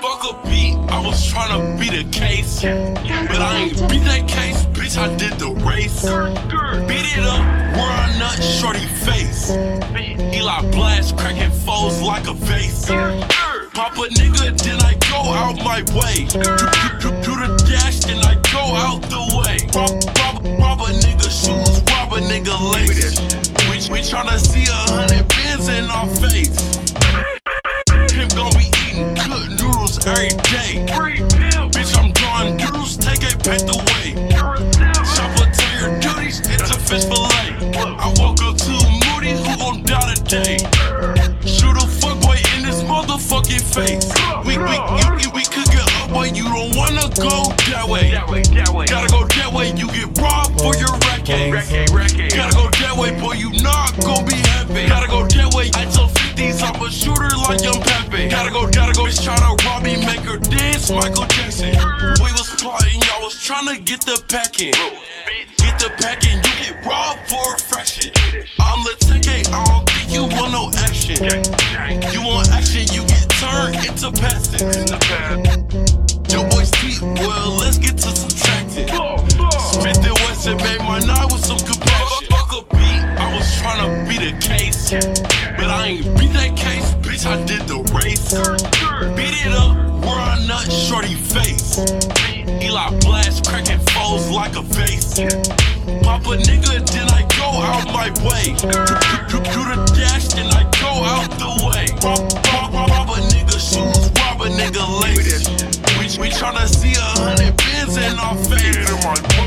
Fuck a beat, I was tryna beat a case. But I ain't beat that case, bitch, I did the race. Beat it up, where I nut shorty face. Eli blast, cracking foes like a vase. Pop a nigga, then I go out my way. Do, do, do, do the dash, then I go out the way. Rob, rob, rob a nigga shoes, rob a nigga lace. We, we tryna see a hundred pins in our face. Take a paint away. Chopper to your duties, it's a fish fillet. I woke up to Moody, who gon' die today? Shoot a fuckboy in his motherfucking face. We, we, we, we could get up, but you don't wanna go that way. Gotta go that way, you get robbed for your racket. Gotta go that way, boy, you not gon' be happy. Gotta go that way, I tell 50s, I'm a shooter like young Pepe. Gotta go, gotta go, bitch, tryna rob me, make her dance, Michael Jackson. We plotting, y'all was tryna get the packing. Get the packing, you get robbed for a fraction. I'm the TK, I don't think you want no action. You want action, you get turned into passive. Your boy's deep, well, let's get to subtracting. Smith and Wesson made my night with some compassion. Fuck a beat, I was tryna beat a case. But I ain't beat that case, bitch, I did the race. Beat it up, where I nut shorty face. Like a. Pop a nigga, then I go out my way. The dash, then I go out the way. Rob, rob, rob, nigga shoes, rob nigga lace. We, we tryna see a hundred pins in our face.